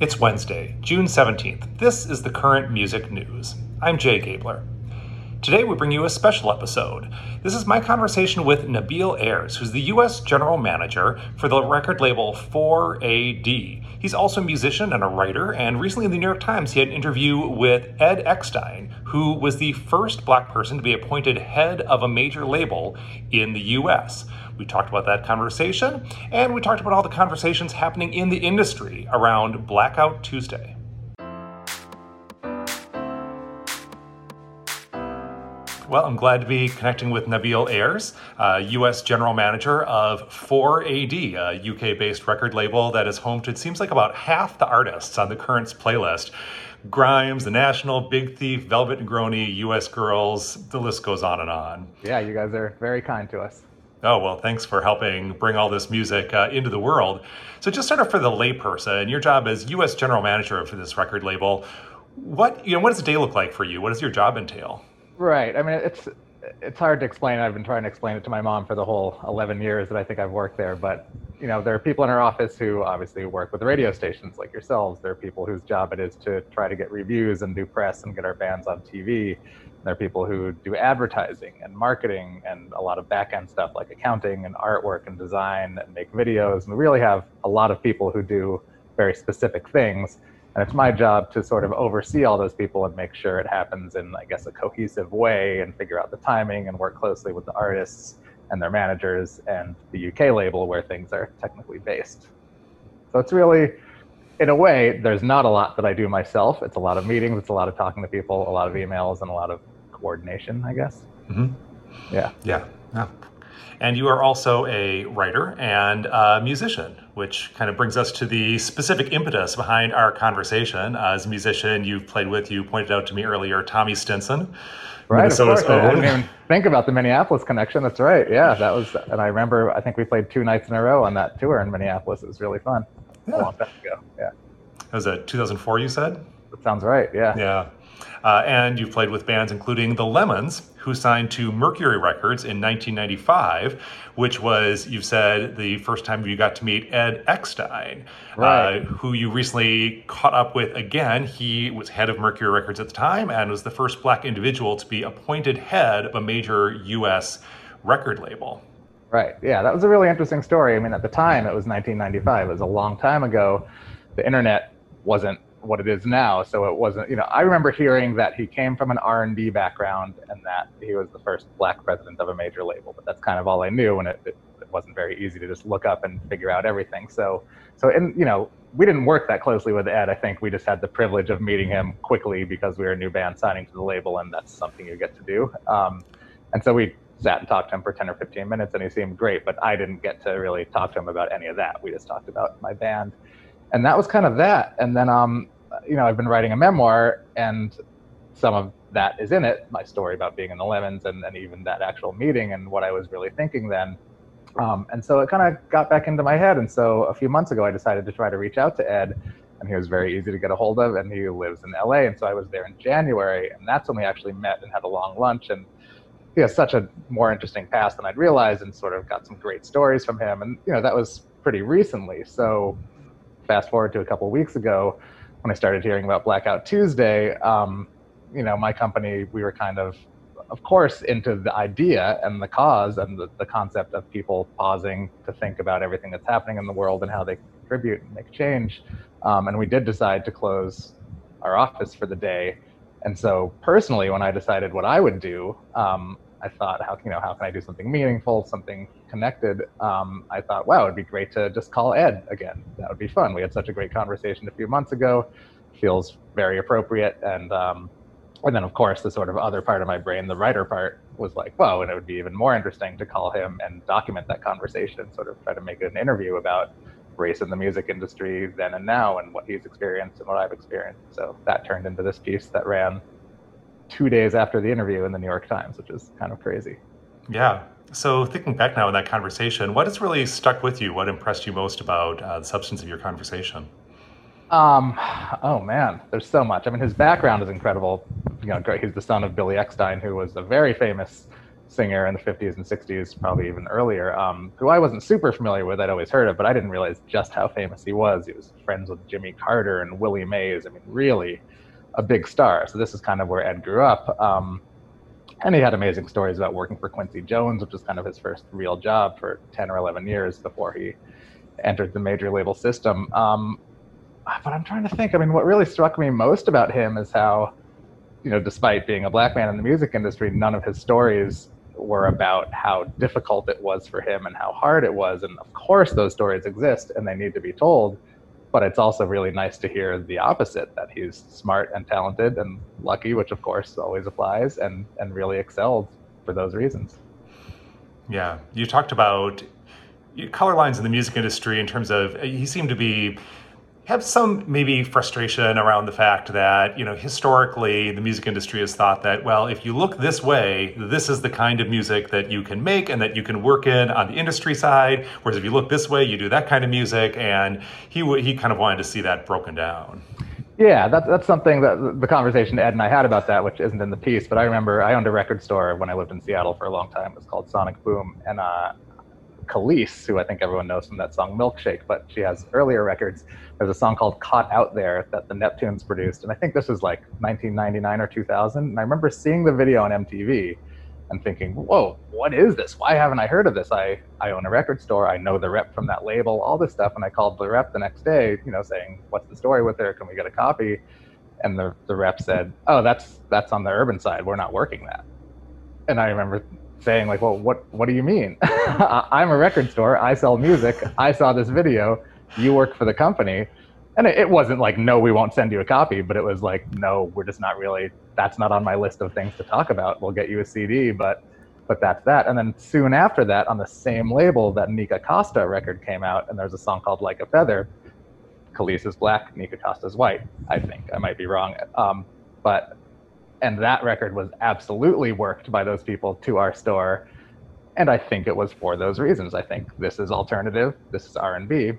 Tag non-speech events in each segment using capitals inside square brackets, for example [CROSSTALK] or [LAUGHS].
It's Wednesday, June 17th. This is the current music news. I'm Jay Gabler. Today we bring you a special episode. This is my conversation with Nabil Ayers, who's the US General Manager for the record label 4AD. He's also a musician and a writer, and recently in the New York Times he had an interview with Ed Eckstine, who was the first black person to be appointed head of a major label in the US. We talked about that conversation, and we talked about all the conversations happening in the industry around Blackout Tuesday. Well, I'm glad to be connecting with Nabil Ayers, uh, U.S. General Manager of 4AD, a UK-based record label that is home to, it seems like about half the artists on the Currents playlist. Grimes, The National, Big Thief, Velvet Negroni, U.S. Girls, the list goes on and on. Yeah, you guys are very kind to us. Oh, well, thanks for helping bring all this music uh, into the world. So, just sort of for the layperson, your job as U.S. general manager for this record label, what you know, what does a day look like for you? What does your job entail? Right. I mean, it's it's hard to explain. I've been trying to explain it to my mom for the whole 11 years that I think I've worked there. But you know, there are people in our office who obviously work with radio stations like yourselves. There are people whose job it is to try to get reviews and do press and get our bands on TV. There are people who do advertising and marketing and a lot of back end stuff like accounting and artwork and design and make videos. And we really have a lot of people who do very specific things. And it's my job to sort of oversee all those people and make sure it happens in, I guess, a cohesive way and figure out the timing and work closely with the artists and their managers and the UK label where things are technically based. So it's really, in a way, there's not a lot that I do myself. It's a lot of meetings, it's a lot of talking to people, a lot of emails, and a lot of coordination, I guess. Mm-hmm. Yeah. Yeah. Yeah. And you are also a writer and a musician, which kind of brings us to the specific impetus behind our conversation. Uh, as a musician, you've played with, you pointed out to me earlier, Tommy Stinson. Right, Minnesota's of course. I didn't even think about the Minneapolis connection. That's right. Yeah, that was, and I remember, I think we played two nights in a row on that tour in Minneapolis. It was really fun. Yeah. A long time ago. Yeah. That was a 2004, you said? That sounds right. Yeah. Yeah. Uh, and you've played with bands including the Lemons, who signed to Mercury Records in 1995, which was, you've said, the first time you got to meet Ed Eckstine, uh, right. uh, who you recently caught up with again. He was head of Mercury Records at the time and was the first black individual to be appointed head of a major U.S. record label. Right. Yeah, that was a really interesting story. I mean, at the time, it was 1995. It was a long time ago. The internet wasn't what it is now. So it wasn't, you know, I remember hearing that he came from an R&B background and that he was the first black president of a major label, but that's kind of all I knew and it, it, it wasn't very easy to just look up and figure out everything. So, so, and, you know, we didn't work that closely with Ed. I think we just had the privilege of meeting him quickly because we were a new band signing to the label and that's something you get to do. Um, and so we sat and talked to him for 10 or 15 minutes and he seemed great, but I didn't get to really talk to him about any of that. We just talked about my band and that was kind of that. And then, um, you know, I've been writing a memoir, and some of that is in it. My story about being in the lemons, and then even that actual meeting, and what I was really thinking then. Um, and so it kind of got back into my head. And so a few months ago, I decided to try to reach out to Ed, and he was very easy to get a hold of, and he lives in LA. And so I was there in January, and that's when we actually met and had a long lunch. And he has such a more interesting past than I'd realized, and sort of got some great stories from him. And you know, that was pretty recently. So fast forward to a couple weeks ago, when I started hearing about Blackout Tuesday, um, you know, my company, we were kind of, of course, into the idea and the cause and the, the concept of people pausing to think about everything that's happening in the world and how they contribute and make change. Um, and we did decide to close our office for the day. And so, personally, when I decided what I would do, um, I thought, how you know, how can I do something meaningful, something connected? Um, I thought, wow, it'd be great to just call Ed again. That would be fun. We had such a great conversation a few months ago. Feels very appropriate, and um, and then of course the sort of other part of my brain, the writer part, was like, whoa, and it would be even more interesting to call him and document that conversation sort of try to make an interview about race in the music industry then and now and what he's experienced and what I've experienced. So that turned into this piece that ran two days after the interview in the New York Times, which is kind of crazy. Yeah. So thinking back now in that conversation, what has really stuck with you? What impressed you most about uh, the substance of your conversation? Um, oh man, there's so much. I mean, his background is incredible. You know, he's the son of Billy Eckstine, who was a very famous singer in the 50s and 60s, probably even earlier, um, who I wasn't super familiar with. I'd always heard of, but I didn't realize just how famous he was. He was friends with Jimmy Carter and Willie Mays. I mean, really a big star. So this is kind of where Ed grew up. Um, and he had amazing stories about working for Quincy Jones, which was kind of his first real job for 10 or 11 years before he entered the major label system. Um, but I'm trying to think. I mean, what really struck me most about him is how, you know, despite being a black man in the music industry, none of his stories were about how difficult it was for him and how hard it was. And of course, those stories exist and they need to be told. But it's also really nice to hear the opposite that he's smart and talented and lucky, which of course always applies, and, and really excelled for those reasons. Yeah. You talked about color lines in the music industry in terms of he seemed to be have some maybe frustration around the fact that you know historically the music industry has thought that well if you look this way this is the kind of music that you can make and that you can work in on the industry side whereas if you look this way you do that kind of music and he he kind of wanted to see that broken down yeah, that's that's something that the conversation Ed and I had about that, which isn't in the piece. But I remember I owned a record store when I lived in Seattle for a long time. It was called Sonic Boom, and uh, Kelis, who I think everyone knows from that song Milkshake, but she has earlier records. There's a song called Caught Out There that the Neptunes produced. And I think this was like 1999 or 2000. And I remember seeing the video on MTV and thinking, whoa, what is this? Why haven't I heard of this? I, I own a record store. I know the rep from that label, all this stuff. And I called the rep the next day, you know, saying, what's the story with her? Can we get a copy? And the, the rep said, oh, that's, that's on the urban side. We're not working that. And I remember saying like, well, what what do you mean? [LAUGHS] I'm a record store. I sell music. I saw this video. You work for the company. And it, it wasn't like, no, we won't send you a copy, but it was like, no, we're just not really, that's not on my list of things to talk about. We'll get you a CD, but but that's that. And then soon after that, on the same label, that Nikka Costa record came out, and there's a song called Like a Feather. Kelis is black, Nikka Costa's white. I think I might be wrong, um, but and that record was absolutely worked by those people to our store. And i think it was for those reasons. I think this is alternative this is r&b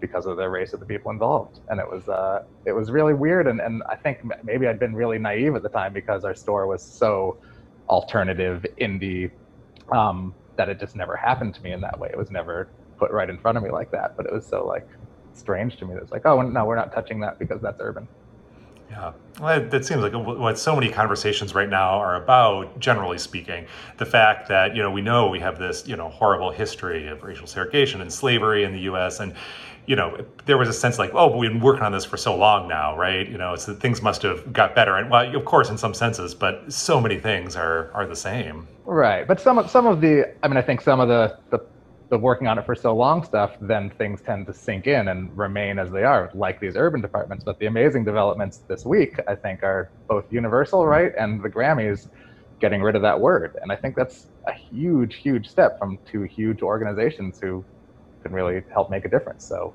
because of the race of the people involved. And it was uh, it was really weird. And, and i think maybe i'd been really naive at the time because our store was so alternative indie um, that it just never happened to me in that way. It was never put right in front of me like that. But it was so like strange to me it's like oh no we're not touching that because that's urban yeah, well, that seems like what so many conversations right now are about. Generally speaking, the fact that you know we know we have this you know horrible history of racial segregation and slavery in the U.S. and you know there was a sense like oh we've been working on this for so long now, right? You know, it's that things must have got better, and well, of course in some senses, but so many things are are the same. Right, but some of some of the I mean I think some of the the the working on it for so long stuff, then things tend to sink in and remain as they are, like these urban departments. But the amazing developments this week, I think, are both Universal, right, and the Grammys getting rid of that word. And I think that's a huge, huge step from two huge organizations who can really help make a difference. So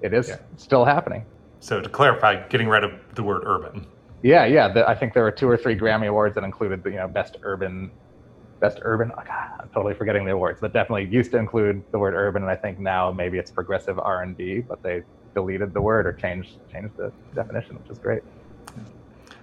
it is yeah. still happening. So to clarify, getting rid of the word urban. Yeah, yeah. The, I think there were two or three Grammy awards that included the you know best urban best urban. Oh God, I'm totally forgetting the awards, but definitely used to include the word urban, and I think now maybe it's progressive R and B, but they deleted the word or changed changed the definition, which is great.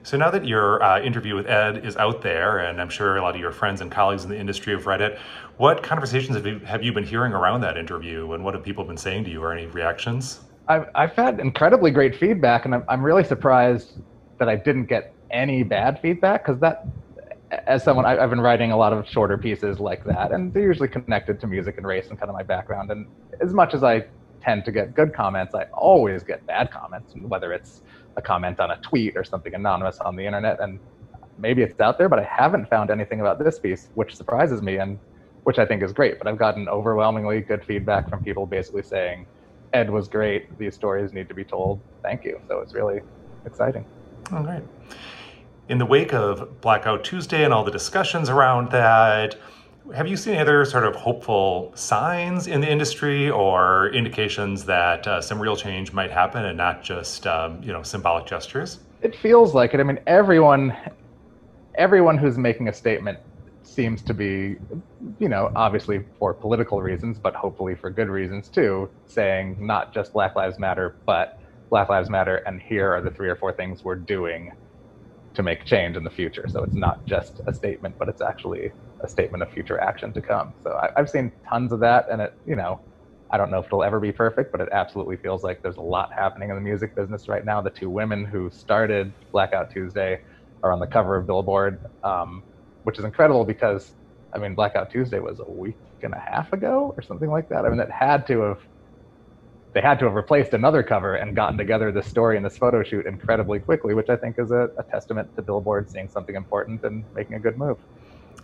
So now that your uh, interview with Ed is out there, and I'm sure a lot of your friends and colleagues in the industry have read it, what conversations have you, have you been hearing around that interview, and what have people been saying to you, or any reactions? I've, I've had incredibly great feedback, and I'm, I'm really surprised that I didn't get any bad feedback because that as someone I, have been writing a lot of shorter pieces like that, and they're usually connected to music and race and kind of my background. And as much as I tend to get good comments, I always get bad comments, whether it's a comment on a tweet or something anonymous on the internet. And maybe it's out there, but I haven't found anything about this piece, which surprises me and which I think is great. But I've gotten overwhelmingly good feedback from people basically saying, Ed was great. These stories need to be told. Thank you. So it's really exciting. Oh, great in the wake of Blackout Tuesday and all the discussions around that, have you seen any other sort of hopeful signs in the industry or indications that uh, some real change might happen and not just um, you know symbolic gestures? It feels like it. I mean, everyone, everyone who's making a statement seems to be, you know, obviously for political reasons, but hopefully for good reasons too, saying not just Black Lives Matter, but Black Lives Matter, and here are the three or four things we're doing to make change in the future. So it's not just a statement, but it's actually a statement of future action to come. So I, have seen tons of that, and it, you know, I don't know if it'll ever be perfect, but it absolutely feels like there's a lot happening in the music business right now. The two women who started Blackout Tuesday are on the cover of Billboard, um, which is incredible because, I mean, Blackout Tuesday was a week and a half ago or something like that. I mean, it had to have they had to have replaced another cover and gotten together this story and this photo shoot incredibly quickly, which I think is a, a testament to Billboard seeing something important and making a good move.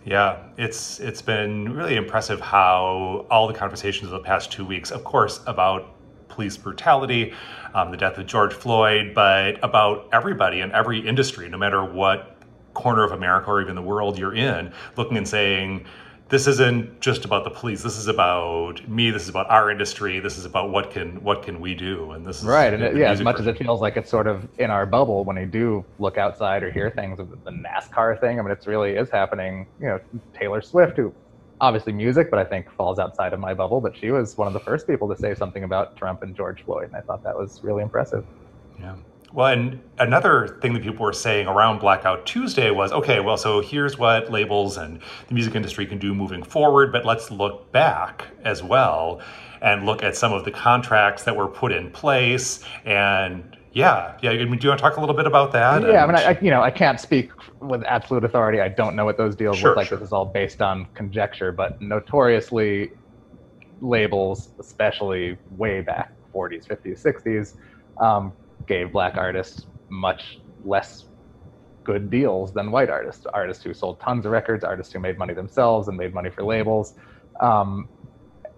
Yeah, it's it's been really impressive how all the conversations of the past two weeks, of course, about police brutality, um, the death of George Floyd, but about everybody in every industry, no matter what corner of America or even the world you're in, looking and saying, this isn't just about the police. This is about me. This is about our industry. This is about what can what can we do. And this is right. And it, yeah, as much as it feels like it's sort of in our bubble when we do look outside or hear things of the NASCAR thing. I mean, it really is happening. You know, Taylor Swift, who obviously music, but I think falls outside of my bubble. But she was one of the first people to say something about Trump and George Floyd, and I thought that was really impressive. Yeah. Well, and another thing that people were saying around Blackout Tuesday was okay, well, so here's what labels and the music industry can do moving forward, but let's look back as well and look at some of the contracts that were put in place. And yeah, yeah, I mean, do you want to talk a little bit about that? Yeah, and... I mean, I, you know, I can't speak with absolute authority. I don't know what those deals sure, look like. Sure. This is all based on conjecture, but notoriously, labels, especially way back 40s, 50s, 60s, um, gave black artists much less good deals than white artists. Artists who sold tons of records, artists who made money themselves and made money for labels. Um,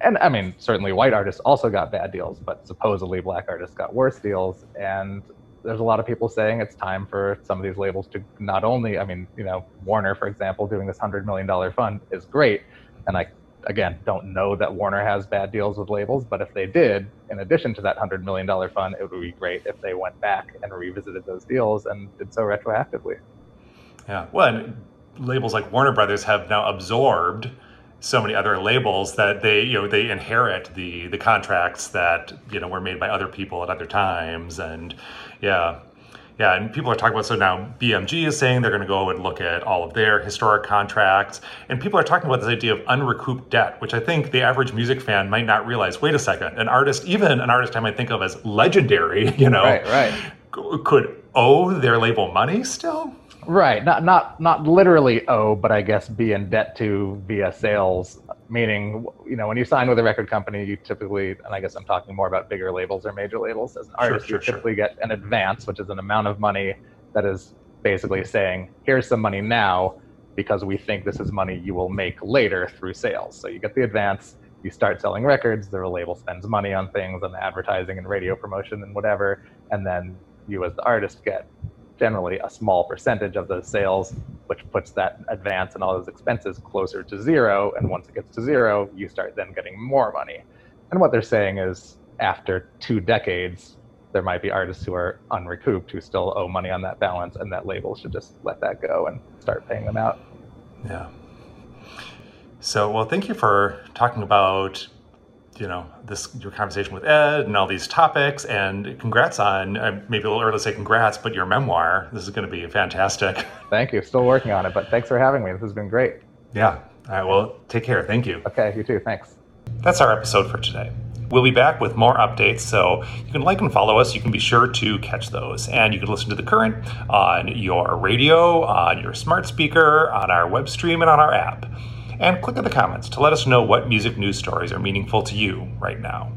and I mean, certainly white artists also got bad deals, but supposedly black artists got worse deals. And there's a lot of people saying it's time for some of these labels to not only, I mean, you know, Warner, for example, doing this $100 million fund is great. And I again, don't know that Warner has bad deals with labels, but if they did, in addition to that $100 million fund, it would be great if they went back and revisited those deals and did so retroactively. Yeah. Well, labels like Warner Brothers have now absorbed so many other labels that they, you know, they inherit the the contracts that, you know, were made by other people at other times and yeah, yeah, and people are talking about so now BMG is saying they're going to go and look at all of their historic contracts, and people are talking about this idea of unrecouped debt, which I think the average music fan might not realize. Wait a second, an artist, even an artist I might think of as legendary, [LAUGHS] you know, right, right. could owe their label money still. Right, not not not literally owe, but I guess be in debt to via sales meaning you know when you sign with a record company you typically and i guess i'm talking more about bigger labels or major labels as an artist sure, sure, you typically sure. get an advance which is an amount of money that is basically saying here's some money now because we think this is money you will make later through sales so you get the advance you start selling records the label spends money on things on advertising and radio promotion and whatever and then you as the artist get generally a small percentage of those sales, which puts that advance and all those expenses closer to zero. And once it gets to zero, you start then getting more money. And what they're saying is after two decades, there might be artists who are unrecouped who still owe money on that balance, and that label should just let that go and start paying them out. Yeah. So, well, thank you for talking about you know this your conversation with Ed and all these topics. And congrats on uh, maybe a little early to say congrats, but your memoir. This is going to be fantastic. [LAUGHS] Thank you. Still working on it, but thanks for having me. This has been great. Yeah. All right. Well, take care. Thank you. Okay. You too. Thanks. That's our episode for today. We'll be back with more updates, so you can like and follow us. You can be sure to catch those. And you can listen to The Current on your radio, on your smart speaker, on our web stream, and on our app and click in the comments to let us know what music news stories are meaningful to you right now.